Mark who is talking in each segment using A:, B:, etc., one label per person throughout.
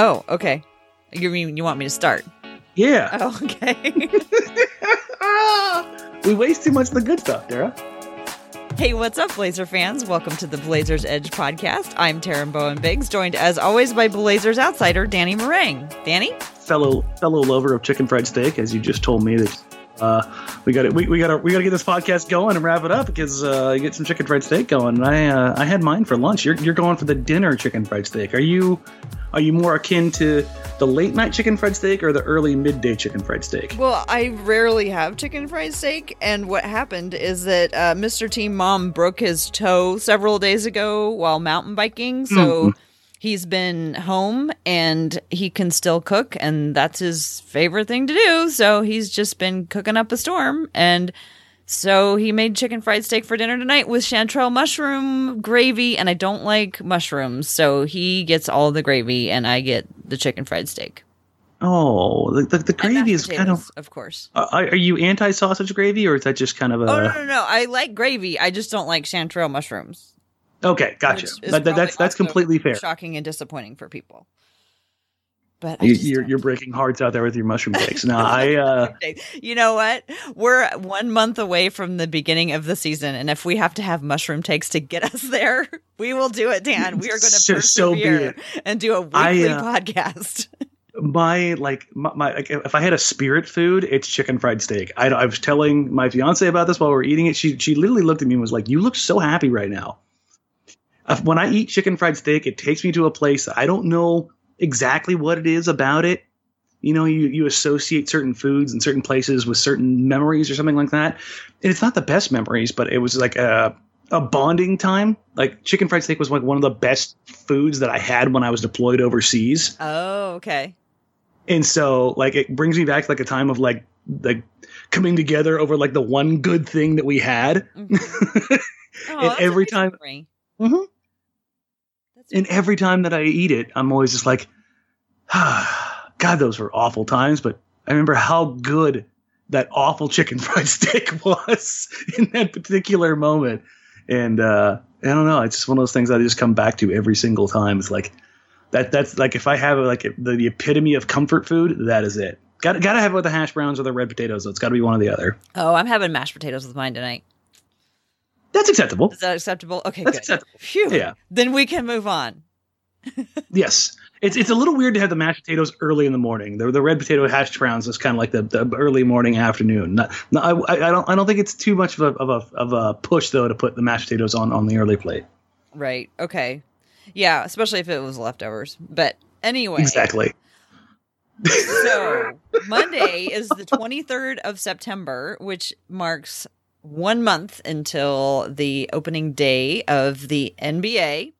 A: Oh, okay. You mean you want me to start?
B: Yeah.
A: Oh, okay.
B: we waste too much of the good stuff, Tara.
A: hey, what's up, Blazer fans? Welcome to the Blazers Edge podcast. I'm Taryn Bowen Biggs, joined as always by Blazers outsider Danny Marang. Danny?
B: Fellow fellow lover of chicken fried steak, as you just told me that uh, we got to we, we got to we got to get this podcast going and wrap it up because uh, you get some chicken fried steak going. And I uh, I had mine for lunch. You're you're going for the dinner chicken fried steak. Are you are you more akin to the late night chicken fried steak or the early midday chicken fried steak?
A: Well, I rarely have chicken fried steak, and what happened is that uh, Mr. Team Mom broke his toe several days ago while mountain biking, so
B: Mhm.
A: He's been home and he can still cook, and that's his favorite thing to do. So he's just been cooking up a storm, and so he made chicken fried steak for dinner tonight with chanterelle mushroom gravy, and I don't like mushrooms, so he gets all the gravy, and I get the chicken fried steak.
B: Oh, the the, the gravy is kind of.
A: of course.
B: Uh, are are you anti sausage gravy or is that just kind of a?
A: Oh no, no, no! I like gravy. I just don't like chanterelle mushrooms.
B: Okay, gotcha. That, that, that's that's completely fair.
A: Shocking and disappointing for people. But
B: you, you're, you're breaking hearts out there with your mushroom cakes. No, I uh,
A: you know what? We're one month away from the beginning of the season, and if we have to have mushroom takes to get us there, we will do it, Dan. We are going to
B: So- so be
A: persevere
B: it.
A: and do a weekly
B: I, uh,
A: podcast.
B: my like my, my like, if I had a spirit food, it's chicken fried steak. I, I was telling my fiance about this while we are eating it. She she literally looked at me and was like, "You look so happy right now." Uh, When I eat chicken fried steak, it takes me to a place I don't know exactly what it is about it. You know, you you associate certain foods and certain places with certain memories or something like that. And it's not the best memories, but it was like a a bonding time. Like chicken fried steak was like one of the best foods that I had when I was deployed overseas
A: oh, okay.
B: and so like it brings me back to like a time of like like coming together over like the one good thing that we had
A: Mhm. Oh,
B: And every time-
A: memory.
B: And every time that i eat it i'm always just like ah, god those were awful times but i remember how good that awful chicken fried steak was in that particular moment. And uh i don't know it's just one of those things i just come back to every single time. It's like that that's like if i have like the, the epitome of comfort food that is it. Got, gotta have it with the hash browns or the red potatoes it's got to be one or the other.
A: Oh, I'm having mashed potatoes with mine tonight.
B: That's acceptable.
A: Is that acceptable? Okay,
B: That's
A: good.
B: acceptable.
A: Phew.
B: Yeah.
A: Then we can move on.
B: Yes. It's it's a little weird to have the mashed potatoes early in the morning. The the red potato hash browns is kind of like the, the early morning afternoon. Not, no, I, I I don't I don't think it's too much of a, of a of a push though to put the mashed potatoes on on the early plate.
A: Right. Okay. Yeah, especially if it was leftovers. But anyway.
B: Exactly.
A: So Monday is the 23rd of September, which marks one month until the opening day of the NBA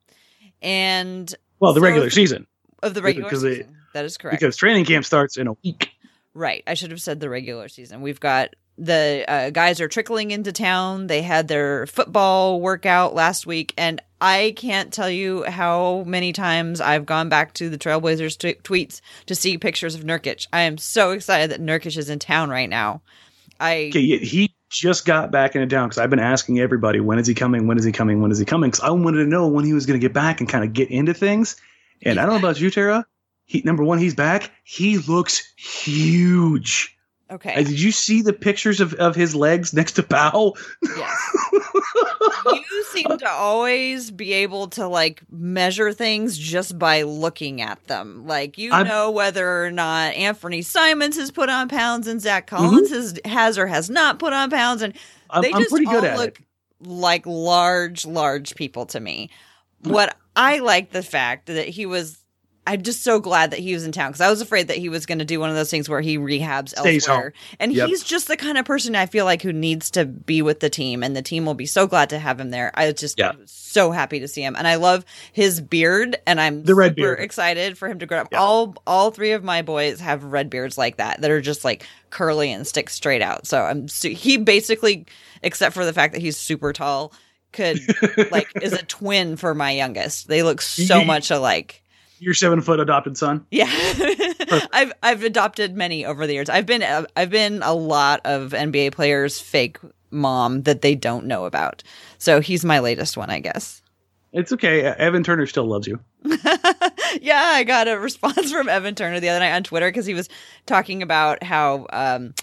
A: and
B: Well, the
A: So
B: regular
A: if-
B: season
A: of the regular
B: Because
A: season. that is correct.
B: because training camp starts in a week.
A: Right. I should have said the regular season. We've got the uh, guys are trickling into town. They had their football workout last week, and I can't tell you how many times I've gone back to the Trailblazers t- tweets to see pictures of Nurkic. I am so excited that Nurkic is in town right now. I
B: Okay, he just got back into town because I've been asking everybody when is he coming, when is he coming, when is he coming? Because I wanted to know when he was going to get back and kind of get into things. And I don't know about you, Tara. He number one, he's back. He looks huge.
A: Okay.
B: Did you see the pictures of, of his legs next to Powell?
A: Yes. you seem to always be able to like measure things just by looking at them. Like you
B: I'm-
A: know whether or not Anthony Simons has put on pounds and Zach
B: Mm-hmm.
A: Collins has has or has not put on pounds, and
B: I'm,
A: they
B: I'm
A: just
B: good
A: all look
B: it.
A: like large, large people to me. What I like the fact that he was. I'm just so glad that he was in town because I was afraid that he was going to do one of those things where he rehabs
B: Stays
A: elsewhere. And
B: Yep.
A: he's just the kind of person I feel like who needs to be with the team, and the team will be so glad to have him there. I was just
B: Yeah.
A: so happy to see him, and I love his beard, and I'm
B: The red
A: super
B: beard.
A: excited for him to grow up.
B: Yeah.
A: All all three of my boys have red beards like that that are just like curly and stick straight out. So I'm su- he basically, except for the fact that he's super tall, could like is a twin for my youngest. They look so much alike.
B: Your seven foot adopted son.
A: Yeah, I've I've adopted many over the years. I've been uh, I've been a lot of NBA players' fake mom that they don't know about. So he's my latest one, I guess.
B: It's okay. Evan Turner still loves you.
A: yeah, I got a response from Evan Turner the other night on Twitter because he was talking about how, um,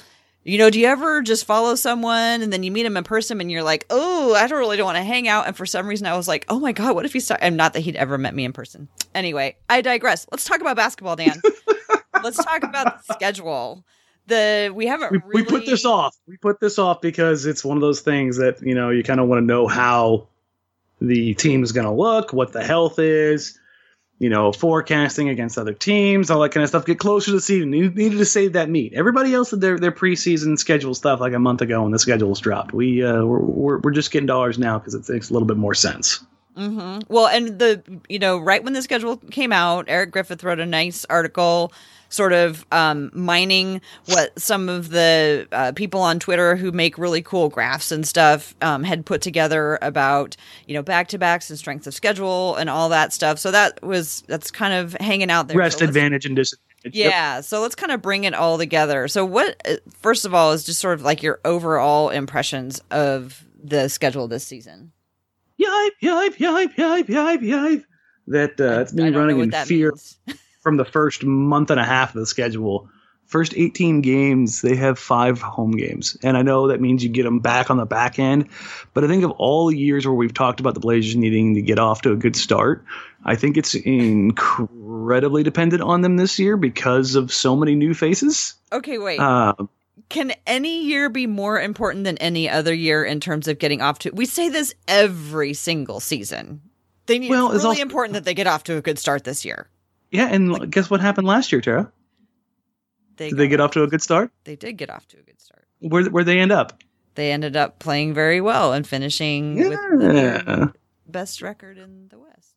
A: you know, do you ever just follow someone and then you meet them in person and you're like, oh, I don't really don't want to hang out. And for some reason, I was like, oh my god, what if he's? And not that he'd ever met me in person. Anyway, I digress. Let's talk about basketball, Dan. Let's talk about the schedule. The we haven't
B: we,
A: really
B: we put this off. We put this off because it's one of those things that you know you kind of want to know how the team is going to look, what the health is, you know, forecasting against other teams, all that kind of stuff. Get closer to the season. You needed to save that meat. Everybody else did their, their preseason schedule stuff like a month ago when the schedule was dropped. We uh, we're, we're, just getting dollars now because it makes a little bit more sense.
A: Mm-hmm. Well, and the you know right when the schedule came out, Eric Griffith wrote a nice article, sort of um, mining what some of the uh, people on Twitter who make really cool graphs and stuff um, had put together about you know back to backs and strength of schedule and all that stuff. So that was that's kind of hanging out there.
B: Rest
A: So
B: advantage and disadvantage. Yep.
A: yeah, so let's kind of bring it all together. So, what, uh, first of all, is just sort of like your overall impressions of the schedule this season?
B: Yipe, yipe, yipe, yipe, yipe, yipe. That uh, that's me running in
A: that
B: fear. from the first month and a half of the schedule. First 18 games, they have five home games. And I know that means you get them back on the back end. But I think of all the years where we've talked about the Blazers needing to get off to a good start, I think it's incredibly dependent on them this year because of so many new faces.
A: Okay, wait.
B: Uh,
A: Can any year be more important than any other year in terms of getting off to? We say this every single season. They need,
B: Well,
A: it's
B: it's
A: really
B: also-
A: important that they get off to a good start this year.
B: Yeah, and guess what happened last year, Tara?
A: They
B: Did they get off to a good start?
A: They did get off to a good start.
B: Where where they end up?
A: They ended up playing very well and finishing with the best record in the West.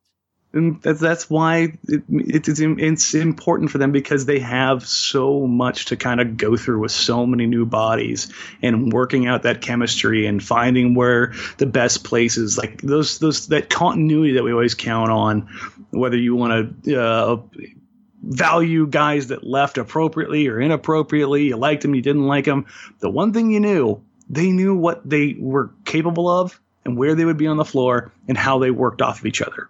B: And that's that's why it, it, it's it's important for them because they have so much to kind of go through with so many new bodies and working out that chemistry and finding where the best places like those those that continuity that we always count on whether you want to uh, value guys that left appropriately or inappropriately you liked them you didn't like them the one thing you knew they knew what they were capable of and where they would be on the floor and how they worked off of each other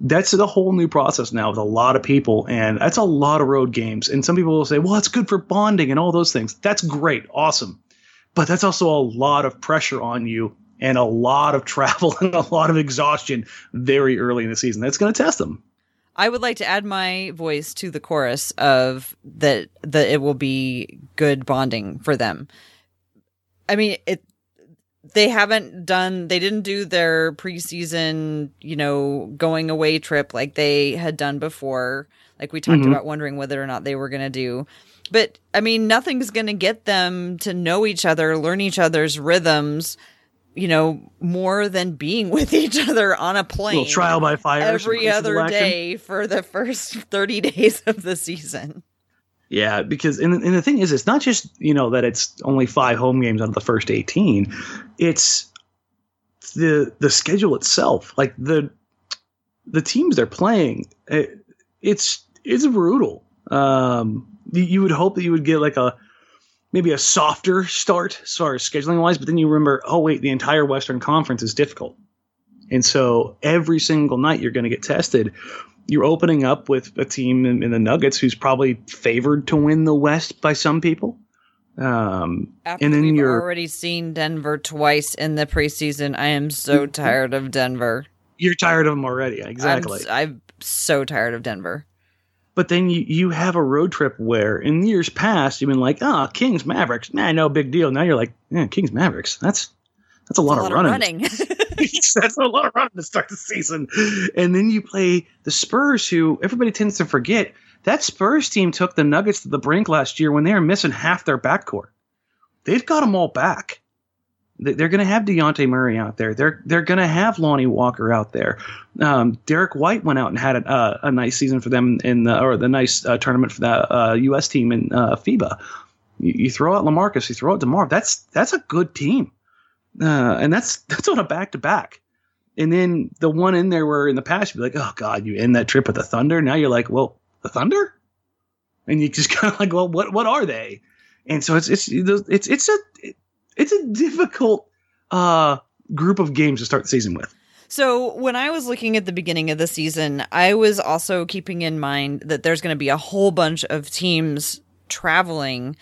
B: that's a whole new process now with a lot of people and that's a lot of road games. And some people will say well it's good for bonding and all those things. That's great awesome. But that's also a lot of pressure on you and a lot of travel and a lot of exhaustion very early in the season. That's going to test them.
A: I would like to add my voice to the chorus of that that it will be good bonding for them. I mean, it they haven't done they didn't do their preseason, you know, going away trip like they had done before. Like we talked
B: Mhm.
A: about wondering whether or not they were going to do. But I mean, nothing's going to get them to know each other, learn each other's rhythms, you know, more than being with each other on a plane
B: little trial by fire
A: every other day for the first 30 days of the season.
B: Yeah, because and, and the thing is, it's not just you know that it's only five home games out of the first eighteen. It's the the schedule itself, like the the teams they're playing. It, it's it's brutal. Um, you, you would hope that you would get like a maybe a softer start as far as scheduling wise, but then you remember, oh wait, the entire Western Conference is difficult, and so every single night you're going to get tested you're opening up with a team in, in the Nuggets who's probably favored to win the West by some people. Um,
A: After
B: and then you're
A: already seen Denver twice in the preseason, I am so tired of Denver.
B: you're tired of them already,
A: I'm
B: exactly.
A: s- I'm, so tired of Denver.
B: but then you you have a road trip where in years past you've been like, ah, Kings Mavericks, man, no big deal. Now you're like, yeah, Kings Mavericks, that's that's a lot,
A: a lot
B: of running.
A: running.
B: that's a lot of running to start the season. And then you play the Spurs, who everybody tends to forget. That Spurs team took the Nuggets to the brink last year when they were missing half their backcourt. They've got them all back. They- They're going to have Dejounte Murray out there. They're they're going to have Lonnie Walker out there. Um, Derrick White went out and had a, uh, a nice season for them in the or the nice uh, tournament for that uh, U.S. team in uh, FIBA. You, you throw out LaMarcus, you throw out DeMar. That's that's a good team uh, and that's that's on a back to back. And then the one in there where in the past you'd be like, oh god, you end that trip with the Thunder. Now you're like, well, the Thunder, and you just kind of like, well, what what are they? And so it's it's it's it's a it's a difficult uh, group of games to start the season with.
A: So when I was looking at the beginning of the season, I was also keeping in mind that there's going to be a whole bunch of teams traveling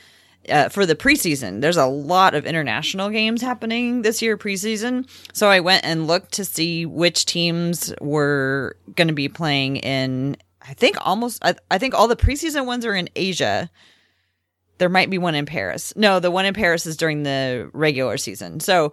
A: uh, for the preseason. There's a lot of international games happening this year preseason. So I went and looked to see which teams were going to be playing in. I think almost. I, I think all the preseason ones are in Asia. There might be one in Paris. No, the one in Paris is during the regular season. So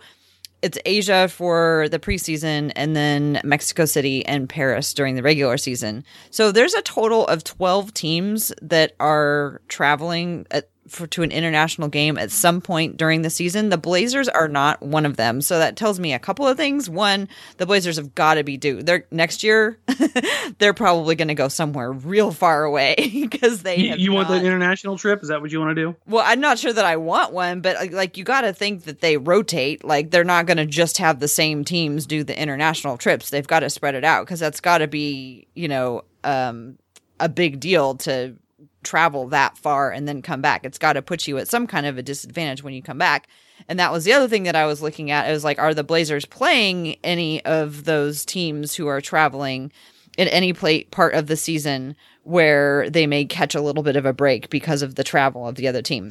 A: it's Asia for the preseason and then Mexico City and Paris during the regular season. So there's a total of 12 teams that are traveling at, for, to an international game at some point during the season. The Blazers are not one of them. So that tells me a couple of things. One, the Blazers have got to be due. They're next year. they're probably going to go somewhere real far away because they.
B: You, you want
A: not,
B: the international trip? Is that what you want to do?
A: Well, I'm not sure that I want one, but like, like you got to think that they rotate. Like they're not going to just have the same teams do the international trips. They've got to spread it out because that's got to be you know um, a big deal to travel that far and then come back. It's got to put you at some kind of a disadvantage when you come back. And that was the other thing that I was looking at. It was like, are the Blazers playing any of those teams who are traveling in any play, part of the season where they may catch a little bit of a break because of the travel of the other team?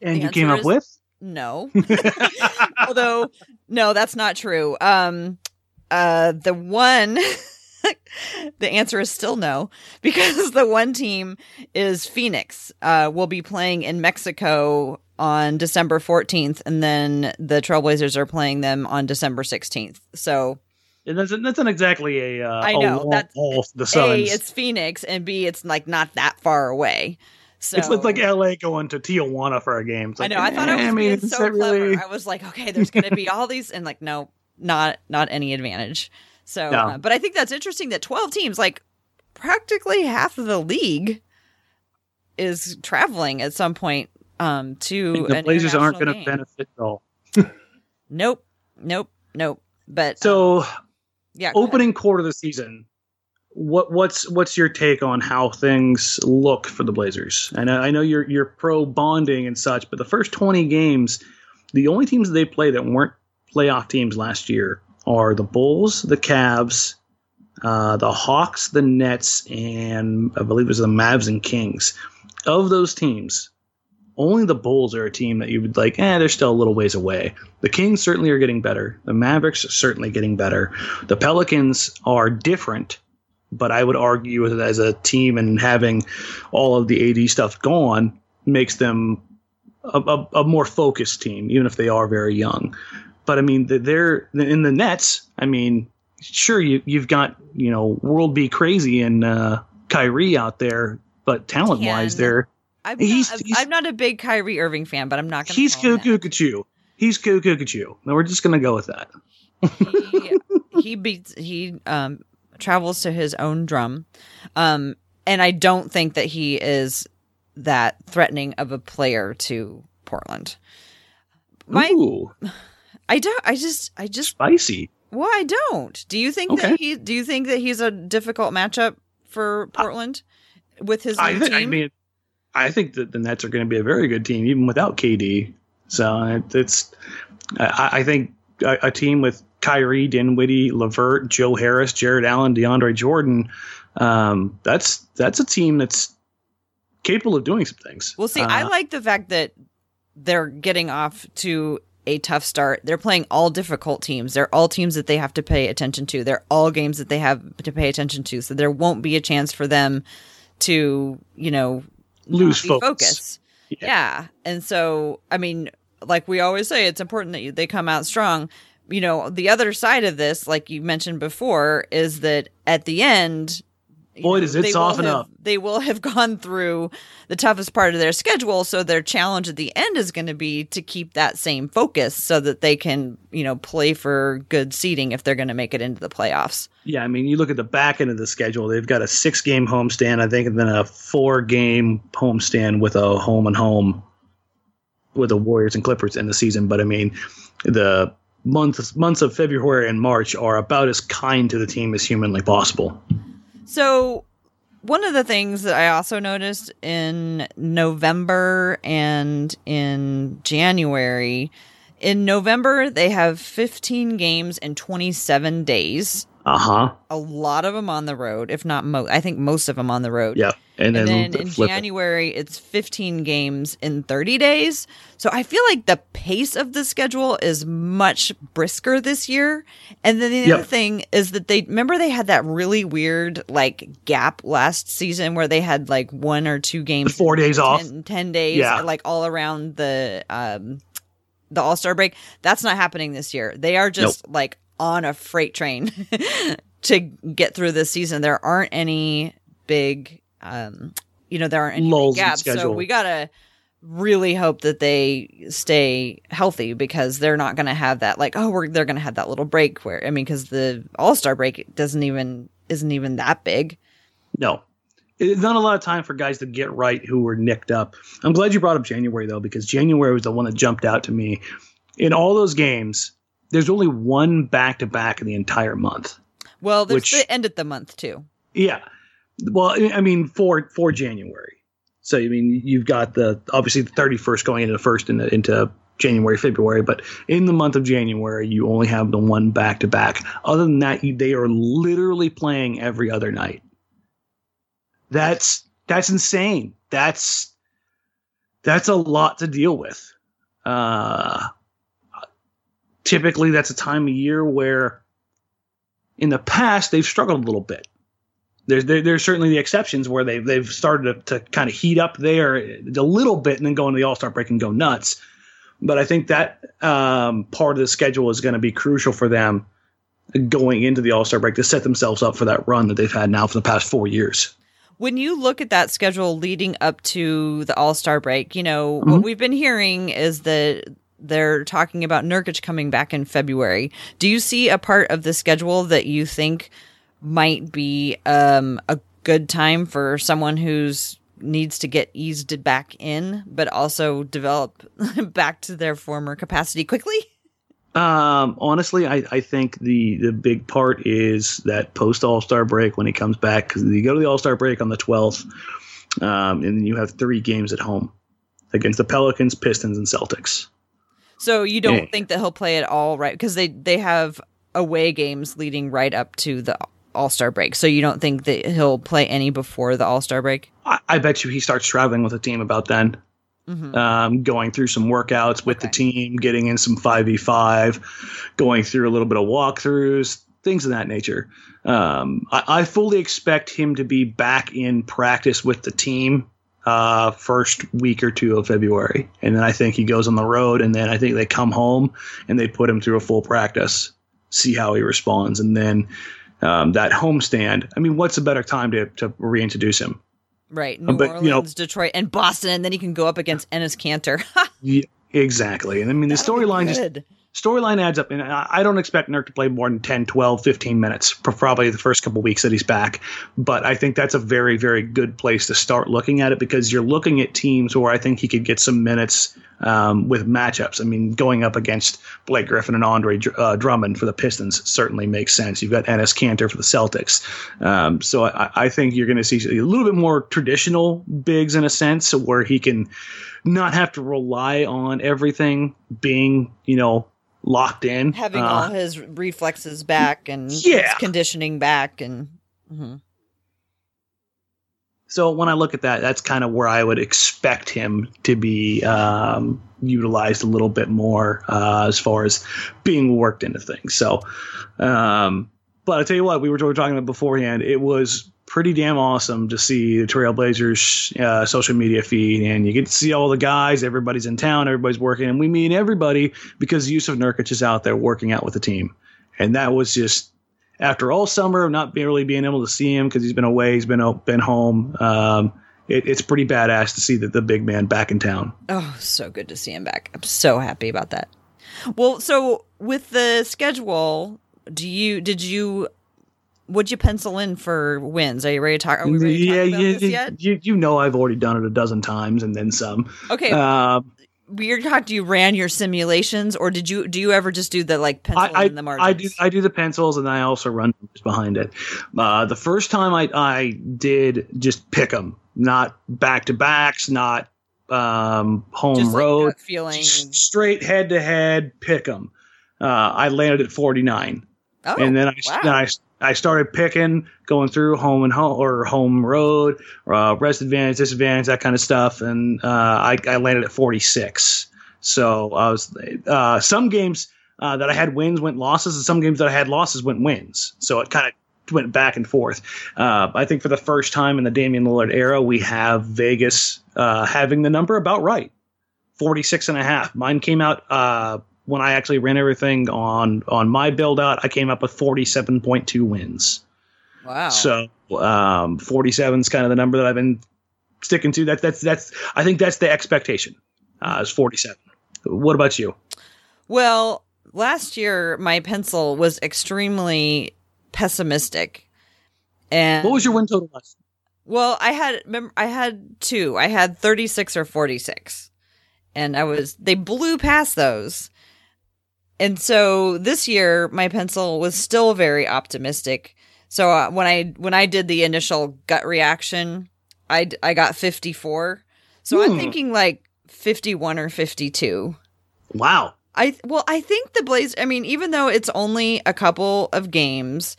B: And
A: The
B: you came up
A: is-
B: with?
A: No. Although, no, that's not true. Um, uh, the one, the answer is still no, because the one team is Phoenix. Uh, will be playing in Mexico on December 14th, and then the Trailblazers are playing them on December 16th. So,
B: It doesn't, that's not exactly a. Uh,
A: I
B: a
A: know,
B: long
A: that's-
B: to the
A: A, it's Phoenix, and B, it's like not that far away. So
B: It's like LA going to Tijuana for a game. It's
A: I know. I thought I was being so clever.
B: really-
A: I was like, okay, there's going to be all these, and like, no, not not any advantage. So,
B: No.
A: uh, but I think that's interesting that 12 teams, like practically half of the league, is traveling at some point um to
B: the
A: an
B: Blazers aren't going to benefit at all.
A: Nope, nope, nope. But um,
B: So,
A: yeah,
B: opening quarter of the season, what what's what's your take on how things look for the Blazers? And I know I know you're you're pro bonding and such, but the first 20 games, the only teams they play that weren't playoff teams last year are the Bulls, the Cavs, uh, the Hawks, the Nets, and I believe it was the Mavs and Kings. Of those teams, only the Bulls are a team that you would like, eh, they're still a little ways away. The Kings certainly are getting better. The Mavericks certainly getting better. The Pelicans are different, but I would argue as a team and having all of the AD stuff gone makes them a, a, a more focused team, even if they are very young. But I mean, they're in the Nets. I mean, sure, you, you've got, you know, World Be Crazy and uh, Kyrie out there, but talent wise, they're
A: I'm,
B: he's-
A: not,
B: he's-
A: I'm not a big Kyrie Irving fan, but I'm not going to.
B: he's cuckoo cuckoo. He's cuckoo cuckoo. No, we're just gonna go with that.
A: he, he beats he um travels to his own drum um and i don't think that he is that threatening of a player to portland my
B: Ooh,
A: i don't i just i just
B: spicy.
A: well i don't do you think
B: Okay.
A: that he do you think that he's a difficult matchup for portland with his
B: I, th- I mean, I think that the Nets are going to be a very good team even without KD. So it- it's, I, I think a, a team with Kyrie, Dinwiddie, LeVert, Joe Harris, Jarrett Allen, DeAndre Jordan. Um, that's that's a team that's capable of doing some things.
A: Well, see, I
B: Uh,
A: like the fact that they're getting off to a tough start. They're playing all difficult teams. They're all teams that they have to pay attention to. They're all games that they have to pay attention to. So there won't be a chance for them to, you know,
B: Lose
A: be
B: focus. Yeah.
A: Yeah. And so, I mean, like we always say, it's important that you, they come out strong. You know, the other side of this, like you mentioned before, is that at the end,
B: Boy, does it soften
A: have-
B: up.
A: They will have gone through the toughest part of their schedule, so their challenge at the end is going to be to keep that same focus, so that they can, you know, play for good seeding if they're going to make it into the playoffs.
B: Yeah, I mean, you look at the back end of the schedule. They've got a six-game homestand, I think, and then a four-game homestand with a home and home with the Warriors and Clippers in the season. But I mean, the months months of February and March are about as kind to the team as humanly possible.
A: So, one of the things that I also noticed in November and in January In November, they have 15 games in 27 days.
B: Uh huh.
A: A lot of them on the road, if not most. I think most of them on the road.
B: Yeah.
A: And, and then, then in January, it. it's 15 games in 30 days. So I feel like the pace of the schedule is much brisker this year. And then the yep. other thing is that they remember they had that really weird like gap last season where they had like one or two games,
B: four days
A: 10,
B: off,
A: 10 days, yeah. like all around the, um, the All Star break. That's not happening this year. They are just nope. like on a freight train to get through this season. There aren't any big, um, you know, there aren't any
B: Lulls
A: gaps. So we gotta really hope that they stay healthy because they're not going to have that like oh we're they're going to have that little break where I mean because the All Star break doesn't even isn't even that big.
B: No, it's not a lot of time for guys to get right who were nicked up. I'm glad you brought up January though, because January was the one that jumped out to me. In all those games, there's only one back to back in the entire month.
A: Well, there's which, the end of the month too.
B: Yeah. Well, I mean, for for January. So I mean, you've got the obviously the 31st going into the first into, into January, February, but in the month of January, you only have the one back to back. Other than that, they are literally playing every other night. That's that's insane. That's that's a lot to deal with. Uh, typically, that's a time of year where, in the past, they've struggled a little bit. There's there, there's certainly the exceptions where they've they've started to, to kind of heat up there a little bit and then go into the All Star break and go nuts. But I think that um, part of the schedule is going to be crucial for them going into the All Star break to set themselves up for that run that they've had now for the past four years
A: when you look at that schedule leading up to the All Star break, you know, mm-hmm. what we've been hearing is that they're talking about Nurkic coming back in February. Do you see a part of the schedule that you think might be um, a good time for someone who's needs to get eased back in, but also develop back to their former capacity quickly?
B: Um, honestly, I, I think the the big part is that post All Star break when he comes back because you go to the All Star break on the twelfth, um, and you have three games at home against the Pelicans, Pistons, and Celtics.
A: So you don't yeah. think that he'll play at all, right? Because they they have away games leading right up to the All Star break. So you don't think that he'll play any before the All Star break?
B: I, I bet you he starts traveling with the team about then mm-hmm. um, going through some workouts with okay. the team, getting in some 5v5, going through a little bit of walkthroughs, things of that nature. Um, I, I, fully expect him to be back in practice with the team uh, first week or two of February. And then I think he goes on the road, and then I think they come home and they put him through a full practice, see how he responds. And then um, that homestand, I mean, what's a better time to, to reintroduce him?
A: Right. New but, Orleans, you know, Detroit, and Boston, and then he can go up against Enes Kanter.
B: yeah, exactly. And I mean, the storyline just storyline adds up. And I don't expect Nurk to play more than 10, 12, 15 minutes for probably the first couple weeks that he's back. But I think that's a very, very good place to start looking at it because you're looking at teams where I think he could get some minutes um, with matchups. I mean, going up against Blake Griffin and Andre uh, Drummond for the Pistons certainly makes sense. You've got Enes Kanter for the Celtics. Um, so I, I, think you're going to see a little bit more traditional bigs in a sense where he can not have to rely on everything being, you know, locked in.
A: Having uh, all his reflexes back and yeah. conditioning back and. Mm-hmm.
B: So when I look at that, that's kind of where I would expect him to be um, utilized a little bit more uh, as far as being worked into things. So, um, but I tell you what, we were, we were talking about beforehand. It was pretty damn awesome to see the Trailblazers uh, social media feed, and you get to see all the guys. Everybody's in town, everybody's working, and we mean everybody because Jusuf Nurkic is out there working out with the team, and that was just after all summer not really being able to see him because he's been away, he's been been home. Um, it, it's pretty badass to see that the big man back in town.
A: Oh, so good to see him back! I'm so happy about that. Well, so with the schedule, do you did you would you pencil in for wins? Are you ready to talk? Are we ready to yeah, talk about
B: yeah,
A: this yet?
B: You, you know I've already done it a dozen times and then some.
A: Okay. Um, you're talking. You ran your simulations, or did you? Do you ever just do the like pencil I, in the margins?
B: I do. I do the pencils, and I also run behind it. Uh, the first time I I did just pick them, not back to backs, not um, home
A: Just
B: road,
A: gut feeling.
B: Straight head to head, pick 'em. Uh, I landed at 49,
A: Oh,
B: and then I,
A: wow.
B: then I I started picking, going through home and home or home road, uh, rest advantage, disadvantage, that kind of stuff, and uh, I, I landed at 46. So I was uh, some games uh, that I had wins went losses, and some games that I had losses went wins. So it kind of went back and forth. Uh, I think for the first time in the Damian Lillard era, we have Vegas uh, having the number about right, 46 and a half. Mine came out when I actually ran everything on on my build out. I came up with 47.2 wins.
A: wow.
B: So um, 47 is kind of the number that I've been sticking to. That, that's that's I think that's the expectation. Uh, is 47. What about you?
A: Well, last year my pencil was extremely pessimistic. And
B: What was your win total last?
A: Well, I had I had two. I had 36 or 46. And I was they blew past those. And so this year my pencil was still very optimistic. So uh, when I when I did the initial gut reaction, I I got 54. So I'm
B: Hmm.
A: thinking like 51 or 52.
B: Wow.
A: I well, I think the Blaze. I mean, even though it's only a couple of games,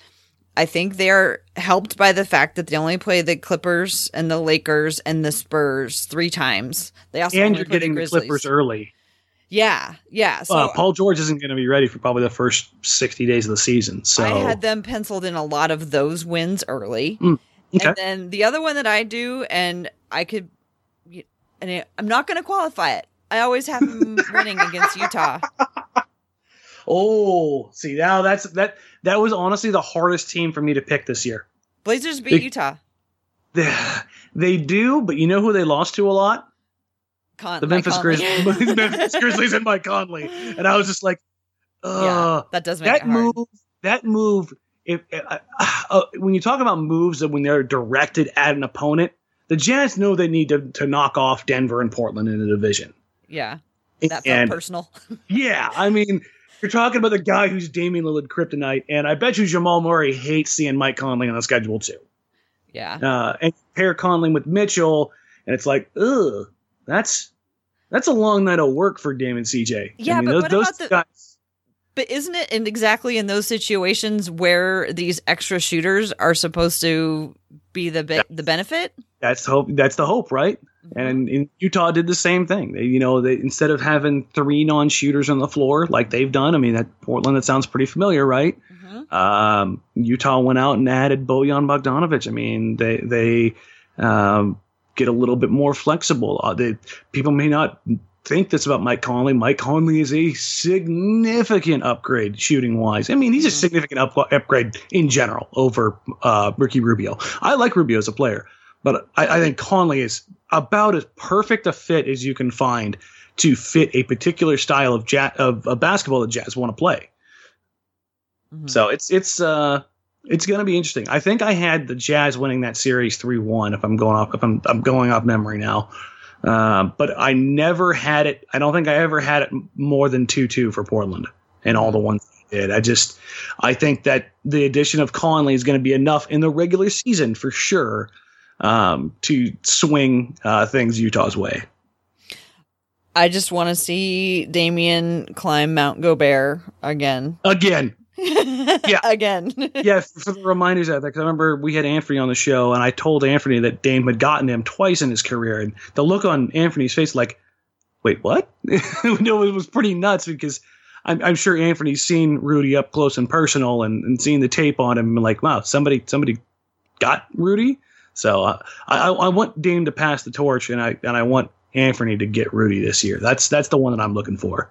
A: I think they're helped by the fact that they only play the Clippers and the Lakers and the Spurs three times. They also
B: and you're getting the
A: Grizzlies.
B: Clippers early.
A: Yeah, yeah. So
B: uh, Paul George isn't going to be ready for probably the first 60 days of the season. So
A: I had them penciled in a lot of those wins early.
B: Mm, okay.
A: And then the other one that I do, and I could, and I'm not going to qualify it. I always have them winning against Utah.
B: oh, see now that's that that was honestly the hardest team for me to pick this year.
A: Blazers beat
B: Big-
A: Utah.
B: They, they do, but you know who they lost to a lot?
A: Con-
B: The Memphis Grizzlies, Memphis Grizzlies, and Mike Conley, and I was just like,
A: yeah,
B: uh,
A: that does make
B: that move, that move. If uh, uh, when you talk about moves that when they're directed at an opponent, the Jazz know they need to, to knock off Denver and Portland in the division.
A: Yeah, that felt
B: and
A: personal.
B: yeah, I mean, you're talking about the guy who's Damian Lillard kryptonite, and I bet you Jamal Murray hates seeing Mike Conley on the schedule too.
A: Yeah,
B: Uh, and pair Conley with Mitchell, and it's like, ugh, that's that's a long night of work for Damon CJ.
A: Yeah,
B: I mean,
A: but
B: those,
A: what
B: those
A: about the-
B: guys.
A: but isn't it in exactly in those situations where these extra shooters are supposed to be the be- the benefit?
B: That's the hope. That's the hope, right?
A: Mm-hmm.
B: And in Utah did the same thing. They, you know, they instead of having three non-shooters on the floor like they've done. I mean, that Portland that sounds pretty familiar, right?
A: Mhm.
B: Um, Utah went out and added Bojan Bogdanovic. I mean, they they um, get a little bit more flexible. Uh, they, people may not think this about Mike Conley. Mike Conley is a significant upgrade shooting wise. I mean, he's a
A: Mhm.
B: significant up, upgrade in general over uh, Ricky Rubio. I like Rubio as a player, but I, I think Conley is about as perfect a fit as you can find to fit a particular style of, ja- of, of basketball that Jazz want to play.
A: Mhm.
B: So it's it's uh it's going to be interesting. I think I had the Jazz winning that series three one. If I'm going off if I'm I'm going off memory now, um, but I never had it. I don't think I ever had it more than two two for Portland and all the ones I did. I just I think that the addition of Conley is going to be enough in the regular season for sure um, to swing uh, things Utah's way.
A: I just want to see Damian climb Mount Gobert again.
B: Again,
A: yeah, again.
B: yeah, for the reminders out there, because I remember we had Anthony on the show, and I told Anthony that Dame had gotten him twice in his career, and the look on Anthony's face, like, wait, what? no, it was pretty nuts because I'm, I'm sure Anthony's seen Rudy up close and personal, and, and seen the tape on him, and like, wow, somebody, somebody got Rudy. So uh, I, I want Dame to pass the torch, and I and I want Anthony to get Rudy this year. That's that's the one that I'm looking for.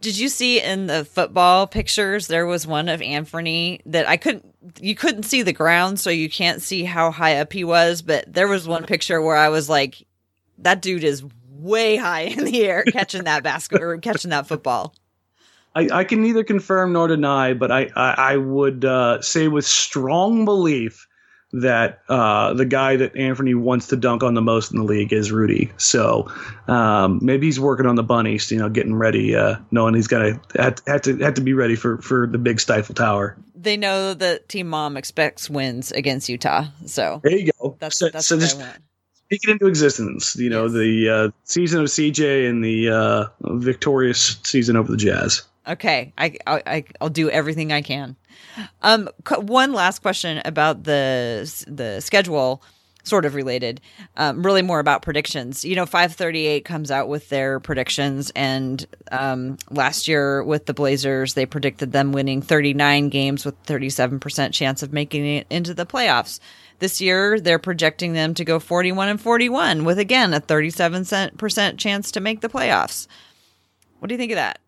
A: Did you see in the football pictures there was one of Anthony that I couldn't you couldn't see the ground so you can't see how high up he was, but there was one picture where I was like that dude is way high in the air catching that basket or catching that football.
B: I, I can neither confirm nor deny, but I, I, I would uh, say with strong belief that uh, the guy that Anthony wants to dunk on the most in the league is Rudy. So um, maybe he's working on the bunnies, you know, getting ready, uh, knowing he's got to had to had to be ready for for the big Stifle Tower.
A: They know that Team Mom expects wins against Utah, so
B: There you go.
A: that's
B: so
A: that's
B: so
A: what
B: just
A: I want.
B: speak it into existence. You know,
A: Yes.
B: the uh, season of CJ and the uh, victorious season over the Jazz.
A: Okay, I I- I'll do everything I can. Um, one last question about the the schedule, sort of related. Um, really more about predictions. You know, five thirty eight comes out with their predictions, and um, last year with the Blazers, they predicted them winning thirty nine games with thirty seven percent chance of making it into the playoffs. This year, they're projecting them to go forty one and forty one, with again a thirty seven percent chance to make the playoffs. What do you think of that?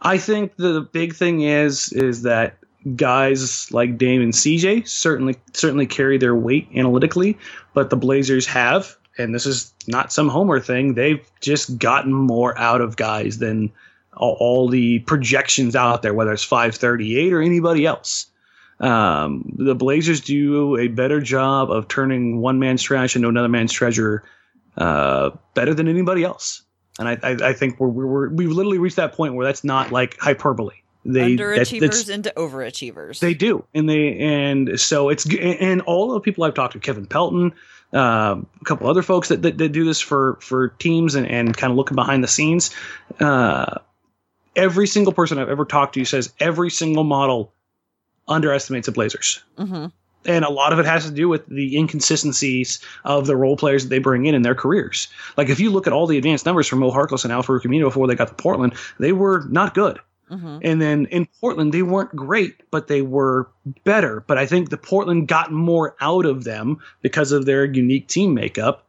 B: I think the big thing is is that guys like Dame and CJ certainly certainly carry their weight analytically, but the Blazers have, and this is not some homer thing, they've just gotten more out of guys than all, all the projections out there, whether it's 538 or anybody else. Um, the Blazers do a better job of turning one man's trash into another man's treasure uh, better than anybody else. And I, I, I think we're, we're, we've literally reached that point where that's not like hyperbole. They
A: underachievers
B: that's-
A: into overachievers.
B: they do, and they and so it's and all the people I've talked to, Kevin Pelton, um, a couple other folks that, that, that do this for for teams and, and kind of looking behind the scenes. Uh, every single person I've ever talked to says every single model underestimates the Blazers.
A: hmm
B: And a lot of it has to do with the inconsistencies of the role players that they bring in in their careers. Like if you look at all the advanced numbers from Mo Harkless and Al-Farouq Aminu before they got to Portland, they were not good.
A: Hmm
B: And then in Portland, they weren't great, but they were better. But I think the Portland got more out of them because of their unique team makeup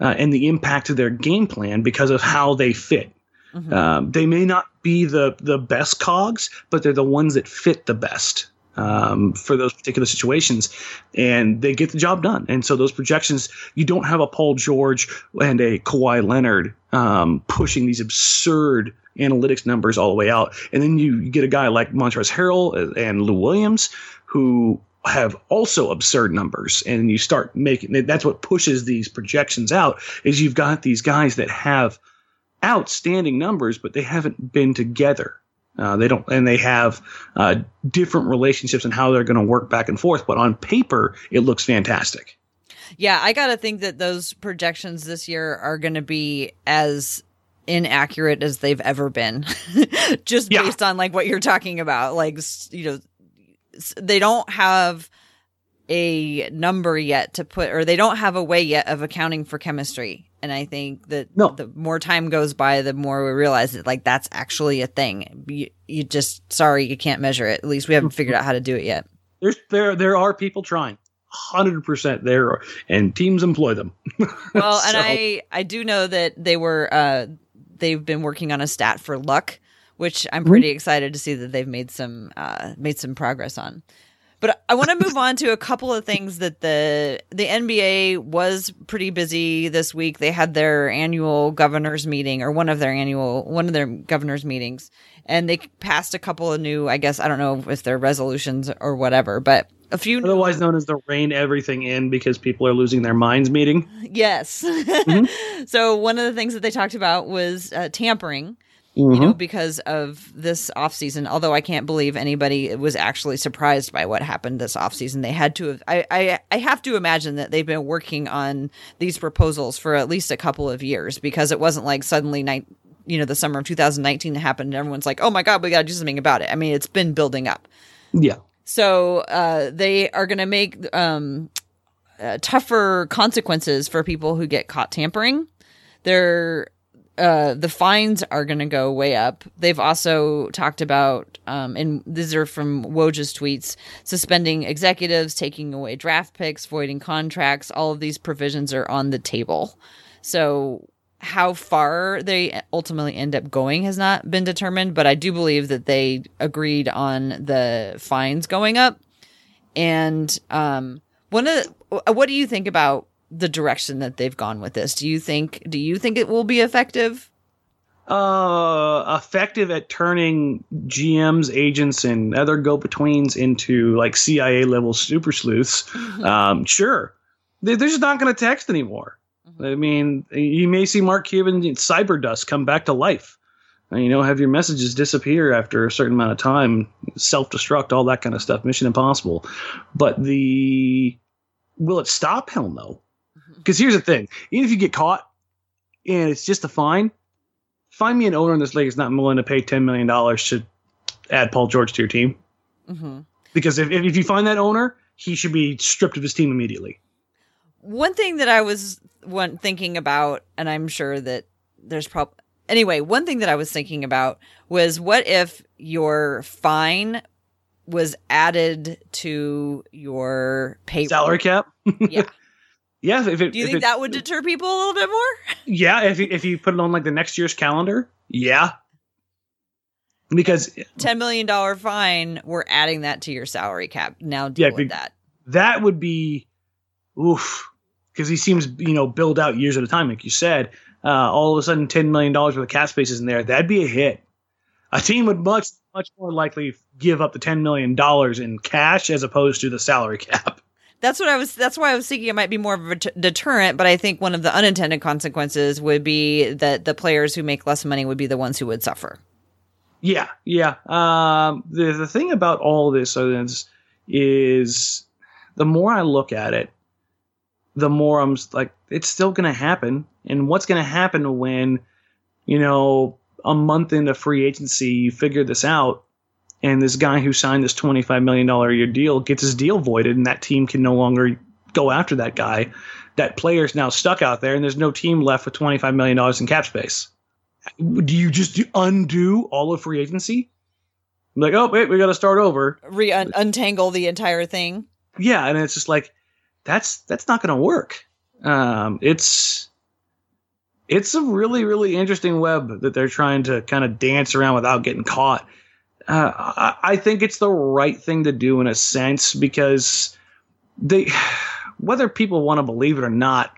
B: uh, and the impact of their game plan because of how they fit.
A: hmm
B: Um, they may not be the the best cogs, but they're the ones that fit the best um, for those particular situations, and they get the job done. And so those projections, you don't have a Paul George and a Kawhi Leonard um, pushing these absurd analytics numbers all the way out, and then you, get a guy like Montrezl Harrell and Lou Williams who have also absurd numbers and you start making that's what pushes these projections out is you've got these guys that have outstanding numbers, but they haven't been together. Uh, they don't, and they have uh, different relationships and how they're going to work back and forth. But on paper, it looks fantastic.
A: Yeah, I got to think that those projections this year are going to be as inaccurate as they've ever been. Just
B: Yeah.
A: based on like what you're talking about. Like, you know, they don't have a number yet to put, or they don't have a way yet of accounting for chemistry. And I think that
B: No.
A: the more time goes by, the more we realize that like that's actually a thing. You, you just sorry you can't measure it. At least we haven't figured out how to do it yet.
B: There's there there are people trying, hundred percent there, and teams employ them.
A: Well, and
B: So-
A: I I do know that they were uh they've been working on a stat for luck, which I'm pretty excited to see that they've made some uh made some progress on. But I want to move on to a couple of things that the the NBA was pretty busy this week. They had their annual governors meeting or one of their annual one of their governors meetings and they passed a couple of new I guess I don't know if they're resolutions or whatever, but a few
B: otherwise known as the rein everything in because people are losing their minds meeting.
A: Yes. so one of the things that they talked about was uh, tampering, you
B: Mm-hmm.
A: know, because of this off season. Although I can't believe anybody was actually surprised by what happened this off season. They had to have. I, I I have to imagine that they've been working on these proposals for at least a couple of years because it wasn't like suddenly night. You know, the summer of 2019 happened, and everyone's like, "Oh my god, we got to do something about it." I mean, it's been building up.
B: Yeah.
A: So uh, they are going to make um, uh, tougher consequences for people who get caught tampering. They're uh, the fines are going to go way up. They've also talked about, um, and these are from Woj's tweets, suspending executives, taking away draft picks, voiding contracts. All of these provisions are on the table. So how far they ultimately end up going has not been determined, but I do believe that they agreed on the fines going up. And um, one of the, what do you think about the direction that they've gone with this? Do you think do you think it will be effective?
B: uh, effective at turning GMs, agents, and other go-betweens into like CIA level super sleuths. Um, sure, They- they're just not going to text anymore. I mean, you may see Mark Cuban cyber dust come back to life. Uh, You know, have your messages disappear after a certain amount of time, self-destruct, all that kind of stuff. Mission Impossible, but the will it stop? Hell no. Because here's the thing: even if you get caught and it's just a fine, find me an owner in this league that's not willing to pay ten million dollars to add Paul George to your team.
A: hmm
B: Because if if you find that owner, he should be stripped of his team immediately.
A: One thing that I was one thinking about, and I'm sure that there's probably anyway. One thing that I was thinking about was what if your fine was added to your pay
B: Salary cap.
A: Yeah.
B: yeah. If it,
A: Do you think
B: it-
A: that would deter people a little bit more?
B: Yeah. If you, if you put it on like the next year's calendar, yeah. Because
A: Ten million dollar fine. We're adding that to your salary cap. Now deal
B: Yeah,
A: with that.
B: that would be oof because he seems you know build out years at a time like you said uh, all of a sudden $10 million worth of cap space is in there that'd be a hit a team would much much more likely give up the $10 million in cash as opposed to the salary cap
A: That's what I was. That's why I was thinking it might be more of a deterrent. But I think one of the unintended consequences would be that the players who make less money would be the ones who would suffer.
B: yeah yeah um, the, the thing about all this is, is the more i look at it the more i'm like it's still going to happen and what's going to happen when you know a month into free agency you figure this out and this guy who signed this $25 million a year deal gets his deal voided and that team can no longer go after that guy. That player is now stuck out there and there's no team left with $25 million in cap space. Do you just undo all of free agency? I'm like oh wait we got to start over.
A: Re untangle the entire thing.
B: yeah and it's just like that's that's not going to work. Um it's it's a really really interesting web that they're trying to kind of dance around without getting caught uh, I, I think it's the right thing to do in a sense because they whether people want to believe it or not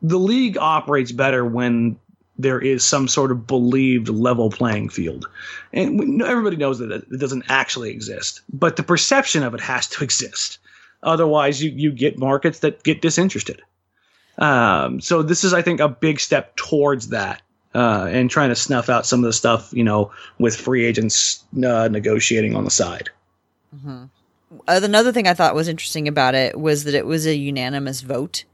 B: the league operates better when there is some sort of believed level playing field. And everybody knows that it doesn't actually exist but the perception of it has to exist. Otherwise you, you get markets that get disinterested. Um, so this is i think a big step towards that uh, and trying to snuff out some of the stuff you know with free agents uh, negotiating on the side
A: Uh, another thing I thought was interesting about it was that it was a unanimous vote.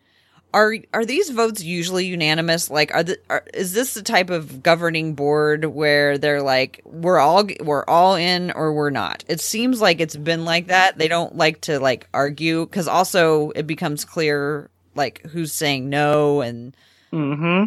A: Are are these votes usually unanimous? Like, are, the, are is this the type of governing board where they're like, we're all we're all in or we're not? It seems like it's been like that. They don't like to like argue because also it becomes clear like who's saying no and
B: hmm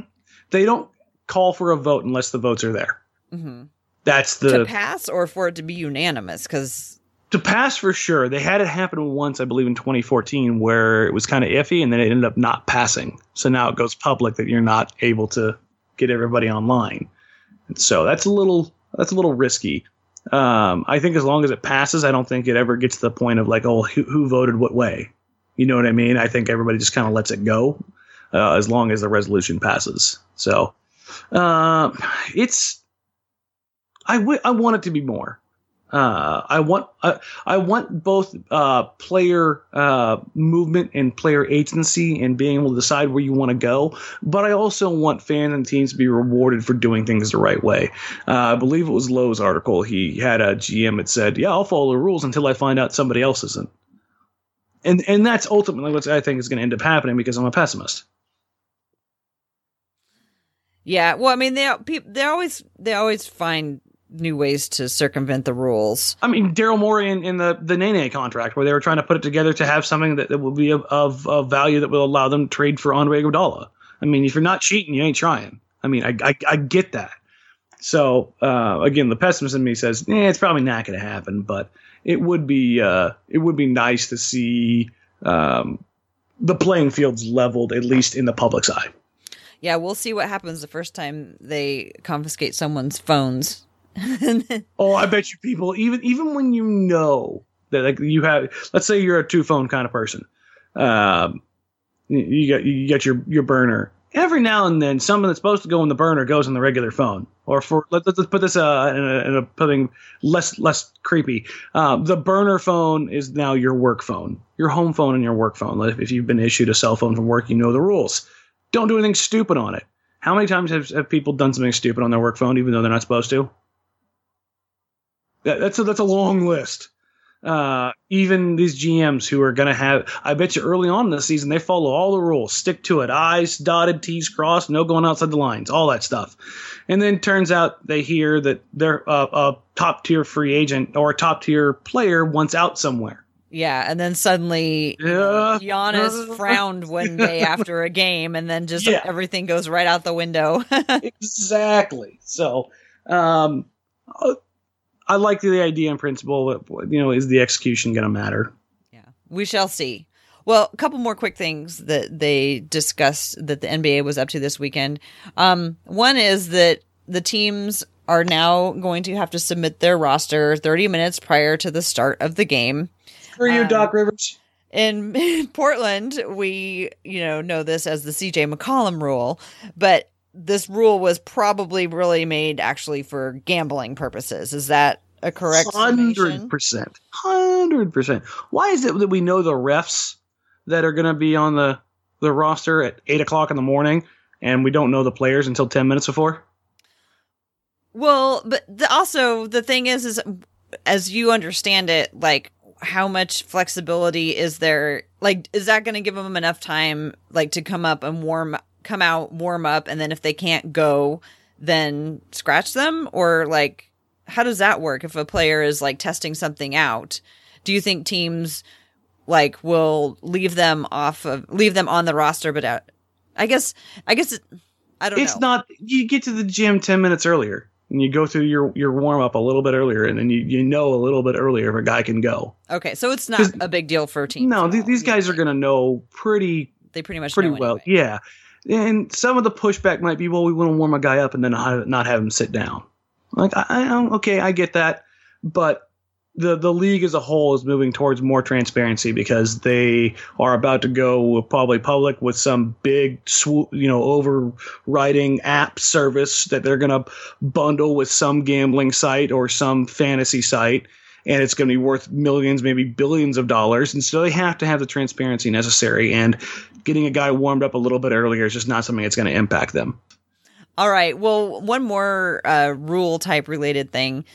B: they don't call for a vote unless the votes are there
A: mhm.
B: that's
A: to
B: the
A: pass or for it to be unanimous. Because
B: to pass for sure. They had it happen once, I believe, in 2014, where it was kind of iffy, and then it ended up not passing. So now it goes public that you're not able to get everybody online. And so that's a little that's a little risky. Um, I think as long as it passes, I don't think it ever gets to the point of like, oh, who, who voted what way. You know what I mean? I think everybody just kind of lets it go uh, as long as the resolution passes. So uh, it's I I want it to be more. Uh, I want I, I want both uh, player uh, movement and player agency and being able to decide where you want to go, but I also want fans and teams to be rewarded for doing things the right way. Uh, I believe it was Lowe's article. He had a GM that said, "Yeah, I'll follow the rules until I find out somebody else isn't," and and that's ultimately what I think is going to end up happening because I'm a pessimist.
A: Yeah, well, I mean they they always they always find new ways to circumvent the rules.
B: I mean, Daryl Morey in, in the the Nene contract, where they were trying to put it together to have something that, that will be of, of, of value that will allow them to trade for Andre Iguodala. I mean, if you're not cheating, you ain't trying. I mean, I I, I get that. So uh, again, the pessimist in me says, eh, it's probably not going to happen, but it would be uh, it would be nice to see um, the playing fields leveled at least in the public's eye.
A: Yeah, we'll see what happens the first time they confiscate someone's phones.
B: Oh, I bet you people even even when you know that like you have let's say you're a two phone kind of person. Um you- got you got your your burner. Every now and then something that's supposed to go in the burner goes in the regular phone. Or for let, let's put this uh, in, a, in a something less less creepy. Um, the burner phone is now your work phone, your home phone and your work phone. If you've been issued a cell phone from work, you know the rules. Don't do anything stupid on it. How many times have, have people done something stupid on their work phone even though they're not supposed to? That, that's a, that's a long list. Uh, even these GMs who are going to have, I bet you early on in the season, they follow all the rules, stick to it, I's dotted, T's crossed, no going outside the lines, all that stuff. And then turns out they hear that they're a top tier free agent or a top tier player wants out somewhere.
A: Yeah, and then suddenly
B: Yeah.
A: Giannis frowned one day after a game, and then just
B: Yeah.
A: everything goes right out the window.
B: exactly. So, um, I like the idea in principle, but you know, is the execution going to matter?
A: yeah, we shall see. Well, a couple more quick things that they discussed that the NBA was up to this weekend. Um, one is that the teams are now going to have to submit their roster 30 minutes prior to the start of the game.
B: For you,
A: Um,
B: Doc Rivers.
A: in Portland, we, you know, know this as the CJ McCollum rule, but this rule was probably really made actually for gambling purposes. Is that a correct
B: 100%. hundred percent. Why is it that we know the refs that are going to be on the the roster at eight o'clock in the morning, and we don't know the players until ten minutes before?
A: Well, but the, also the thing is, is as you understand it, like how much flexibility is there? Like, is that going to give them enough time, like, to come up and warm, come out, warm up, and then if they can't go, then scratch them, or like, how does that work? If a player is like testing something out, do you think teams like will leave them off of leave them on the roster, but out? I guess, I guess, it, I don't
B: It's
A: know.
B: not. You get to the gym ten minutes earlier, and you go through your your warm up a little bit earlier, and then you you know a little bit earlier if a guy can go.
A: okay, so it's not a big deal for teams.
B: No, th- these guys are going to know pretty
A: They pretty much
B: pretty
A: know
B: well.
A: anyway.
B: Yeah. And some of the pushback might be, well, we want to warm a guy up and then not not have him sit down. Like, I, I okay, I get that, but the the league as a whole is moving towards more transparency because they are about to go probably public with some big you know, overriding app service that they're going to bundle with some gambling site or some fantasy site. And it's going to be worth millions, maybe billions of dollars. And so they have to have the transparency necessary. And getting a guy warmed up a little bit earlier is just not something that's going to impact them.
A: All right. Well, one more uh, rule type related thing.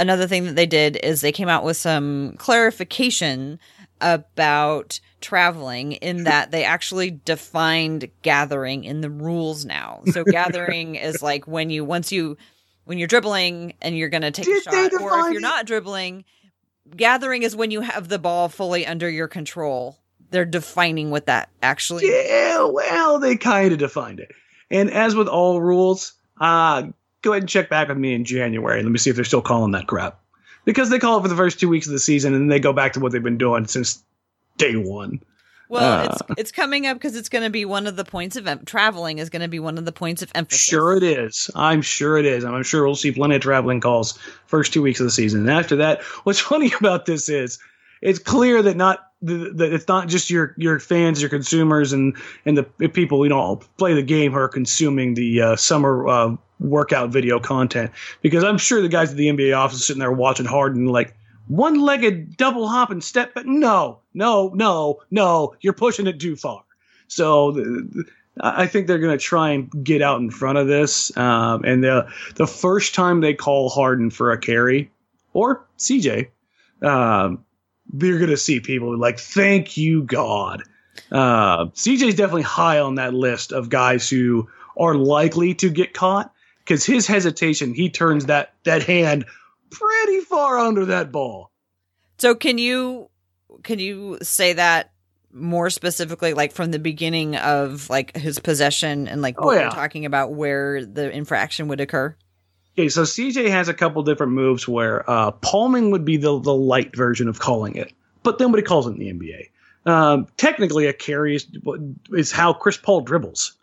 A: Another thing that they did is they came out with some clarification about traveling in that they actually defined gathering in the rules now. So gathering is like when you once you when you're dribbling and you're going to take a
B: Did they
A: shot or if you're not dribbling, gathering is when you have the ball fully under your control. They're defining what that actually
B: Yeah, well, they kind of defined it. And as with all rules, uh, go ahead and check back with me in January. Let me see if they're still calling that crap. Because they call it for the first two weeks of the season and then they go back to what they've been doing since day one.
A: Well,
B: Uh.
A: it's it's coming up because it's going to be one of the points of em- traveling is going to be one of the points of emphasis.
B: Sure, it is. I'm sure it is. I'm sure we'll see plenty of traveling calls first two weeks of the season. And after that, what's funny about this is it's clear that not that it's not just your your fans, your consumers, and and the people you know play the game who are consuming the uh, summer uh, workout video content. Because I'm sure the guys at the NBA office sitting there watching Harden like one-legged double hop and step, but no, no, no, no, you're pushing it too far. So. I think they're going to try and get out in front of this. Um, and the the first time they call Harden for a carry or CJ, um, they're going to see people like, "Thank you, God." Uh, CJ's definitely high on that list of guys who are likely to get caught because his hesitation, he turns that that hand pretty far under that ball.
A: So can you can you say that more specifically, like from the beginning of like his possession and like
B: Oh,
A: what
B: yeah.
A: we're talking about where the infraction would occur?
B: Okay, so CJ has a couple different moves where uh, palming would be the the light version of calling it, but nobody calls it in the NBA. Um, technically, a carry is, is how Chris Paul dribbles.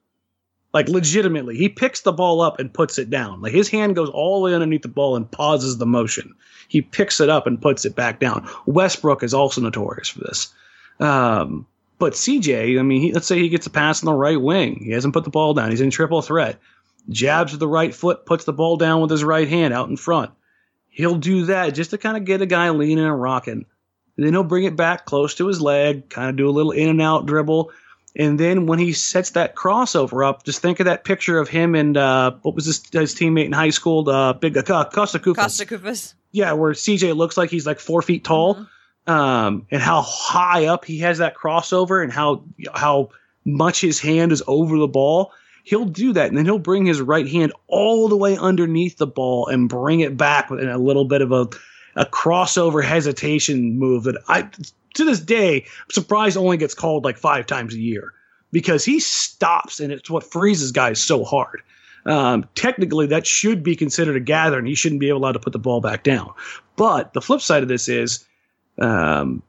B: Like legitimately, he picks the ball up and puts it down. Like his hand goes all the way underneath the ball and pauses the motion. He picks it up and puts it back down. Westbrook is also notorious for this. Um, but CJ, I mean, he, let's say he gets a pass on the right wing. He hasn't put the ball down. He's in triple threat jabs with the right foot, puts the ball down with his right hand out in front. He'll do that just to kind of get a guy leaning and rocking. And then he'll bring it back close to his leg, kind of do a little in and out dribble. And then when he sets that crossover up, just think of that picture of him and uh, what was his, his teammate in high school, uh, Big uh, Kosta Koufos.
A: Kosta Koufos.
B: Yeah, where CJ looks like he's like four feet tall. um, and how high up he has that crossover and how how much his hand is over the ball, he'll do that, and then he'll bring his right hand all the way underneath the ball and bring it back in a little bit of a a crossover hesitation move that I to this day I'm surprised only gets called like five times a year because he stops and it's what freezes guys so hard. Um, technically, that should be considered a gather, and he shouldn't be allowed to put the ball back down. But the flip side of this is, um,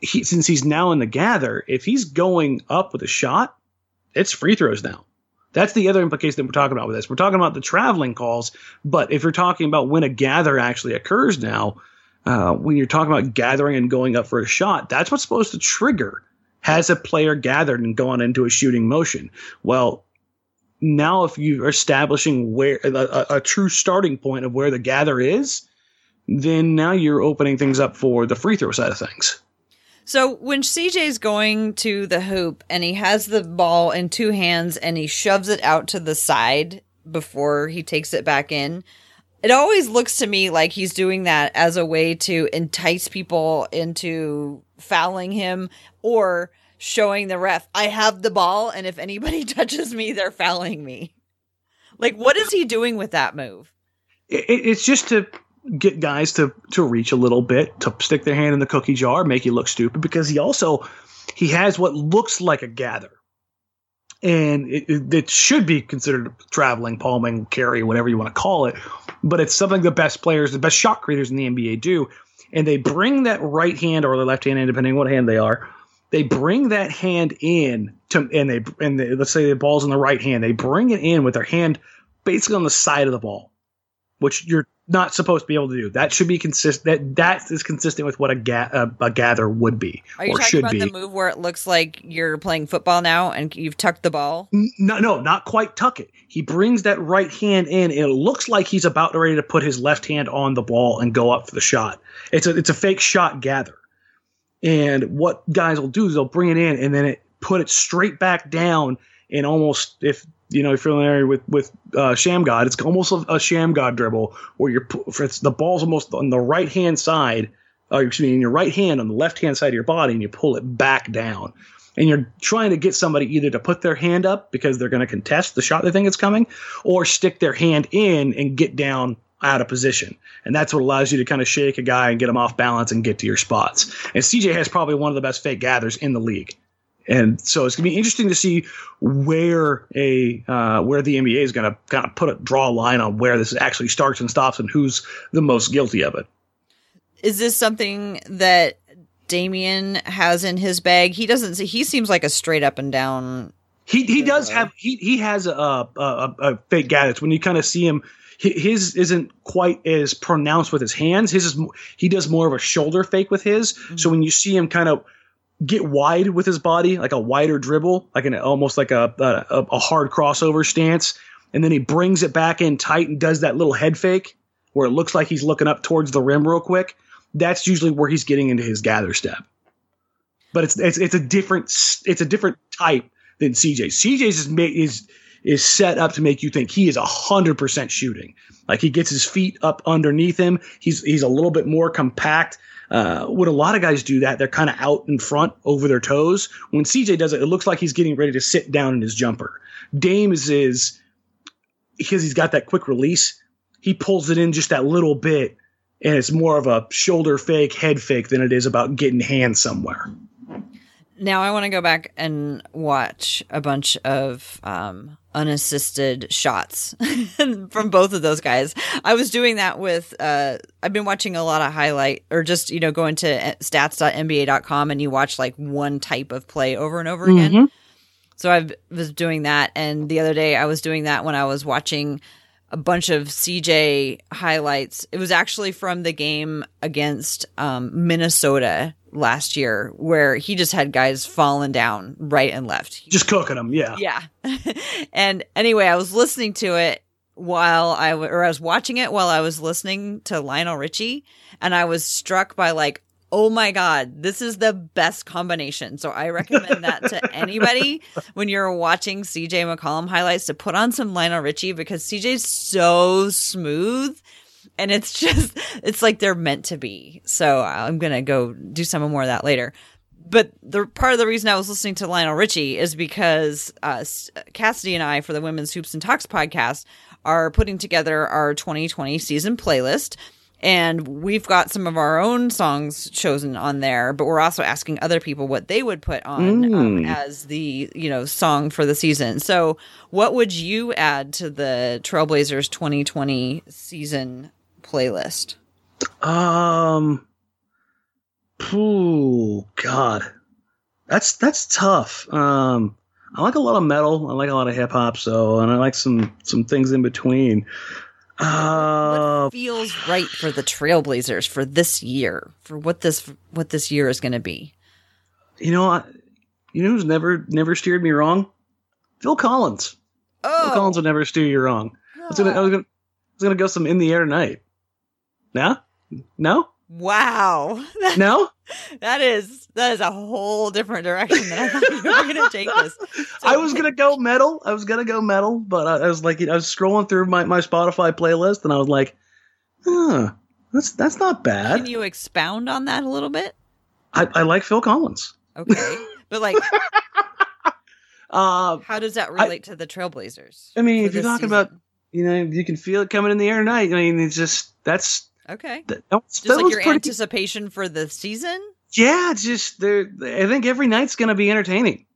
B: he, since he's now in the gather, if he's going up with a shot, it's free throws now. That's the other implication that we're talking about with this. We're talking about the traveling calls, but if you're talking about when a gather actually occurs now, uh, when you're talking about gathering and going up for a shot, that's what's supposed to trigger. Has a player gathered and gone into a shooting motion? Well, now if you're establishing where a, a, true starting point of where the gather is, then now you're opening things up for the free throw side of things.
A: So when CJ's going to the hoop and he has the ball in two hands and he shoves it out to the side before he takes it back in, it always looks to me like he's doing that as a way to entice people into fouling him or showing the ref, I have the ball, and if anybody touches me, they're fouling me. Like, what is he doing with that move?
B: It, it's just to get guys to to reach a little bit, to stick their hand in the cookie jar, make you look stupid. Because he also he has what looks like a gather, and it, it, should be considered traveling, palming, carry, whatever you want to call it. But it's something the best players, the best shot creators in the NBA do, and they bring that right hand or the left hand, depending on what hand they are they bring that hand in to and they and they, let's say the ball's in the right hand they bring it in with their hand basically on the side of the ball which you're not supposed to be able to do. That should be consistent that that is consistent with what a, ga- a, a gather would be
A: are you talking about be. the move where it looks like you're playing football now and you've tucked the ball?
B: No no not quite tuck it. He brings that right hand in. And it looks like he's about ready to put his left hand on the ball and go up for the shot. It's a it's a fake shot gather. And what guys will do is they'll bring it in and then it put it straight back down and almost if you know if you're familiar with with uh, Shammgod, it's almost a, a Shammgod dribble where you're the ball's almost on the right hand side, or excuse me, in your right hand on the left hand side of your body, and you pull it back down. And you're trying to get somebody either to put their hand up because they're going to contest the shot they think it's coming, or stick their hand in and get down out of position. And that's what allows you to kind of shake a guy and get him off balance and get to your spots. And CJ has probably one of the best fake gathers in the league. And so it's going to be interesting to see where a uh, where the NBA is going to kind of put a draw a line on where this actually starts and stops and who's the most guilty of it.
A: Is this something that Damian has in his bag? He doesn't. He seems like a straight up and down.
B: He he does have he he has a a, a, a fake gather. It's when you kind of see him his isn't quite as pronounced with his hands. His is he does more of a shoulder fake with his. Mm-hmm. So when you see him kind of get wide with his body, like a wider dribble, like an almost like a, a, a hard crossover stance, and then he brings it back in tight and does that little head fake where it looks like he's looking up towards the rim real quick. That's usually where he's getting into his gather step. But it's it's it's a different it's a different type than CJ. CJ's is is is set up to make you think he is hundred percent shooting. Like he gets his feet up underneath him. He's he's a little bit more compact. Uh, when a lot of guys do that, they're kind of out in front over their toes. When CJ does it, it looks like he's getting ready to sit down in his jumper. Dame is, is because he's got that quick release. He pulls it in just that little bit, and it's more of a shoulder fake, head fake than it is about getting hands somewhere.
A: Now I want to go back and watch a bunch of um, unassisted shots from both of those guys. I was doing that with uh I've been watching a lot of highlight or just, you know, going to stats.nba.com and you watch like one type of play over and over again. Mm-hmm. So I was doing that and the other day I was doing that when I was watching a bunch of CJ highlights. It was actually from the game against um, Minnesota last year where he just had guys falling down right and left.
B: Just cooking them, yeah.
A: Yeah. and anyway, I was listening to it while I or I was watching it while I was listening to Lionel Richie and I was struck by like oh my god this is the best combination so i recommend that to anybody when you're watching cj mccollum highlights to put on some lionel richie because cj's so smooth and it's just it's like they're meant to be. So I'm gonna go do some more of that later. But the part of the reason I was listening to Lionel Richie is because uh, Cassidy and I, for the Women's Hoops and Talks podcast, are putting together our 2020 season playlist. And we've got some of our own songs chosen on there, but we're also asking other people what they would put on um,
B: Mm.
A: as the you know song for the season. So, what would you add to the Trailblazers 2020 season playlist?
B: Um. Ooh, God, that's that's tough. Um, I like a lot of metal. I like a lot of hip hop. So, and I like some some things in between. Uh,
A: what feels right for the Trailblazers for this year, for what this what this year is going to be?
B: you know, I, you know who's never never steered me wrong? Phil Collins.
A: Oh,
B: Phil Collins would never steer you wrong. I was gonna, I was gonna, I was gonna go some in the air tonight. No, no,
A: wow,
B: no.
A: That is that is a whole different direction than I thought you were going to take this.
B: I was gonna go metal. I was gonna go metal, but I, I was like, I was scrolling through my, my Spotify playlist, and I was like, huh, that's that's not bad.
A: Can you expound on that a little bit?
B: I, I like Phil Collins.
A: Okay, but like,
B: Uh,
A: how does that relate to the Trailblazers?
B: I mean, if you're talking
A: season?
B: about, you know, you can feel it coming in the air tonight. I mean, it's just that's
A: okay,
B: that, that's
A: just like
B: was
A: your
B: pretty-
A: anticipation for the season.
B: Yeah, it's just there. I think every night's going to be entertaining,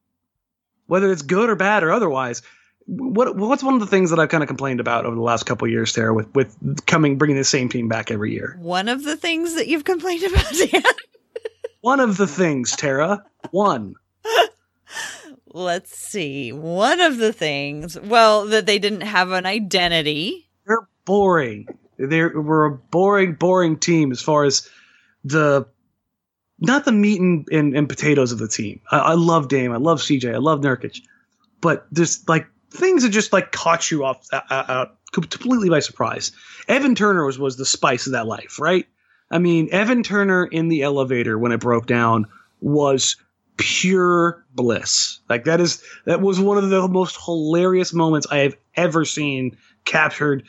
B: whether it's good or bad or otherwise. What what's one of the things that I've kind of complained about over the last couple of years, Tara, with with coming bringing the same team back every year?
A: One of the things that you've complained about, Dan.
B: One of the things, Tara. One.
A: Let's see. One of the things, well, that they didn't have an identity.
B: They're boring. They're we're a boring, boring team as far as the not the meat and, and, and potatoes of the team. I, I love Dame. I love CJ. I love Nurkic. But there's like things that just like caught you off uh, uh, completely by surprise. Evan Turner was was the spice of that life, right? I mean, Evan Turner in the elevator when it broke down was pure bliss. Like that is that was one of the most hilarious moments I have ever seen captured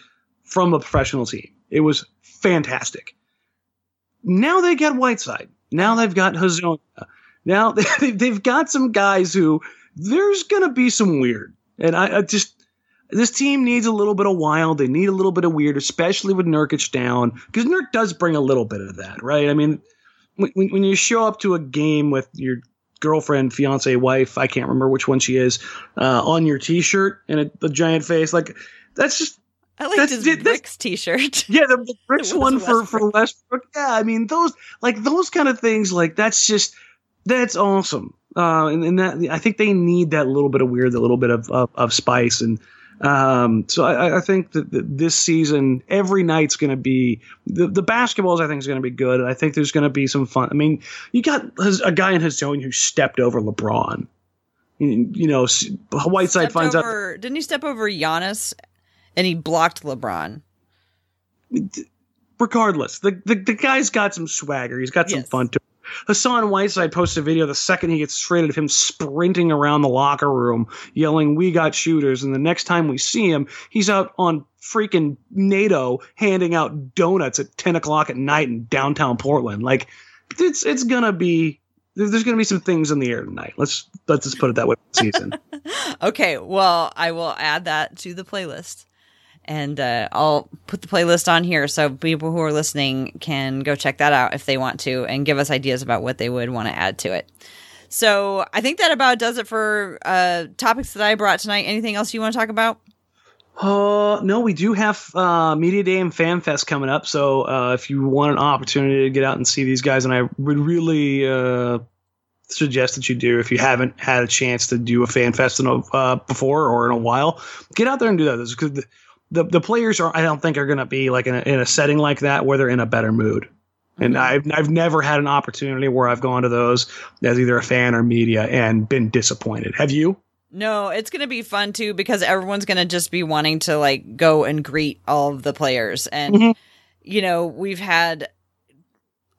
B: from a professional team. It was fantastic. Now they got Whiteside. Now they've got Hezonja. Now they, they've got some guys who there's gonna be some weird, and I, I just this team needs a little bit of wild. They need a little bit of weird, especially with Nurkic down, because Nurk does bring a little bit of that, right? I mean, when, when you show up to a game with your girlfriend, fiance, wife, I can't remember which one she is, uh, on your T-shirt and a, a giant face, like that's just
A: I liked
B: That's-
A: his Bricks t-shirt.
B: yeah, the, the Bricks one for for
A: Westbrook.
B: Westbrook. Yeah, I mean those like those kind of things. Like that's just that's awesome. Uh, and, and that I think they need that little bit of weird, that little bit of of, of spice, and um, so I, I think that that this season every night's going to be the the basketballs. I think is going to be good. I think there's going to be some fun. I mean, you got a guy in Hezonja who stepped over LeBron. You, know, Whiteside
A: Stepped
B: finds out
A: Didn't he step over Giannis and he blocked LeBron?
B: regardless, the, the the guy's got some swagger. He's got some
A: Yes.
B: fun to. Hassan Whiteside posted a video the second he gets traded of him sprinting around the locker room yelling, We got shooters. And the next time we see him, he's out on freaking Naito handing out donuts at 10 o'clock at night in downtown Portland. Like, it's it's gonna be there's gonna be some things in the air tonight. Let's let's just put it that way season.
A: Okay, well, I will add that to the playlist. And uh, I'll put the playlist on here so people who are listening can go check that out if they want to and give us ideas about what they would want to add to it. So I think that about does it for uh, topics that I brought tonight. Anything else you want to talk about?
B: Uh, no, we do have uh, Media Day and Fan Fest coming up. So uh, if you want an opportunity to get out and see these guys, and I would really uh, suggest that you do if you haven't had a chance to do a Fan Fest in a, uh, before or in a while, get out there and do that. Because the, the the players are, I don't think, are going to be like in a, in a setting like that where they're in a better mood. And I've I've never had an opportunity where I've gone to those as either a fan or media and been disappointed. Have you?
A: No, it's going to be fun too because everyone's going to just be wanting to like go and greet all of the players. And,
B: Mhm.
A: you know, we've had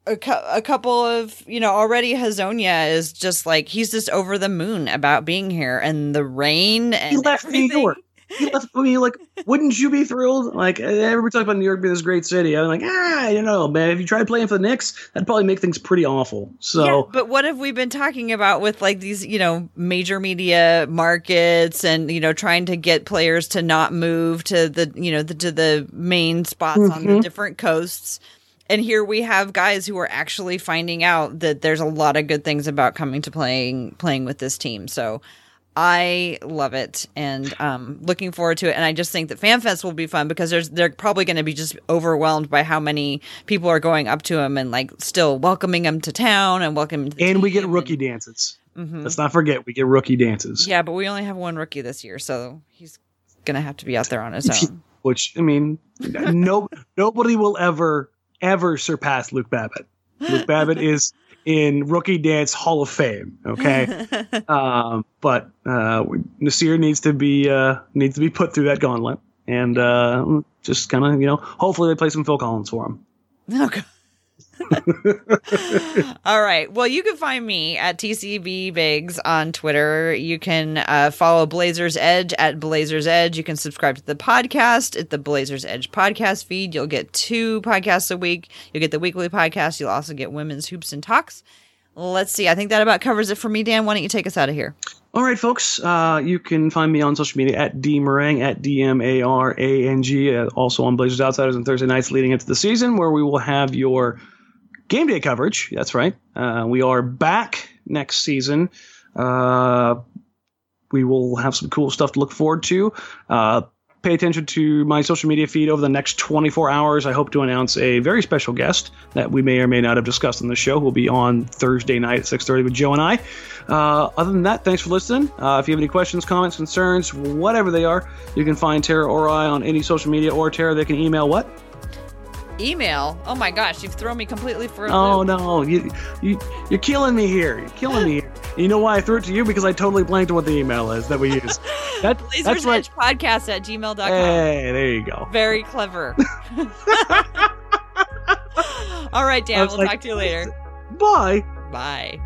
A: a, cou- a couple of, you know, already Hezonja is just like, he's just over the moon about being here and the rain and
B: He left New. York. Left. I mean, like, wouldn't you be thrilled? Like, everybody talks about New York being this great city. I'm like, ah, I don't know, man. If you tried playing for the Knicks, that'd probably make things pretty awful. So,
A: yeah, but what have we been talking about with like these, you know, major media markets and you know trying to get players to not move to the, you know, the, to the main spots mm-hmm. on the mm-hmm. different coasts. And here we have guys who are actually finding out that there's a lot of good things about coming to playing playing with this team. So I love it and um, looking forward to it. And I just think that FanFest will be fun because there's they're probably going to be just overwhelmed by how many people are going up to him and like still welcoming him to town and welcoming.
B: and we get rookie and, dances. Mm-hmm. Let's not forget we get rookie dances.
A: Yeah, but we only have one rookie this year, so he's gonna have to be out there on his own.
B: Which I mean, no nobody will ever ever surpass Luke Babbitt. Luke Babbitt is in Rookie Dance Hall of Fame. Okay, um, but uh, Nassir needs to be uh, needs to be put through that gauntlet, and uh, just kind of you know, hopefully they play some Phil Collins for him.
A: Oh God. All right. Well, you can find me at TCB Biggs on Twitter. You can uh, follow Blazers Edge at Blazers Edge. You can subscribe to the podcast at the Blazers Edge podcast feed. You'll get two podcasts a week. You'll get the weekly podcast. You'll also get Women's Hoops and Talks. Let's see. I think that about covers it for me, Dan. Why don't you take us out of here?
B: All right, folks. Uh, you can find me on social media at dmarang at d m a r a n g. Uh, also on Blazers Outsiders on Thursday nights leading into the season, where we will have your game day coverage. That's right. Uh, we are back next season. Uh, we will have some cool stuff to look forward to. Pay attention to my social media feed over the next 24 hours. I hope to announce a very special guest that we may or may not have discussed on the show. Who will be on Thursday night at 6:30 with Joe and I. Uh, other than that, thanks for listening. Uh, if you have any questions, comments, concerns, whatever they are, you can find Tara or I on any social media or Tara. They can email what?
A: Email. Oh my gosh, you've thrown me completely for a
B: Oh loop. no, you you you're killing me here. You're killing me. Here. You know why I threw it to you? Because I totally blanked on what the email is that we use.
A: That, Blazers that's. Edge podcast at gmail.com.
B: Hey, there you go.
A: Very clever. All right, Dan. We'll like, talk to you later.
B: Bye.
A: Bye.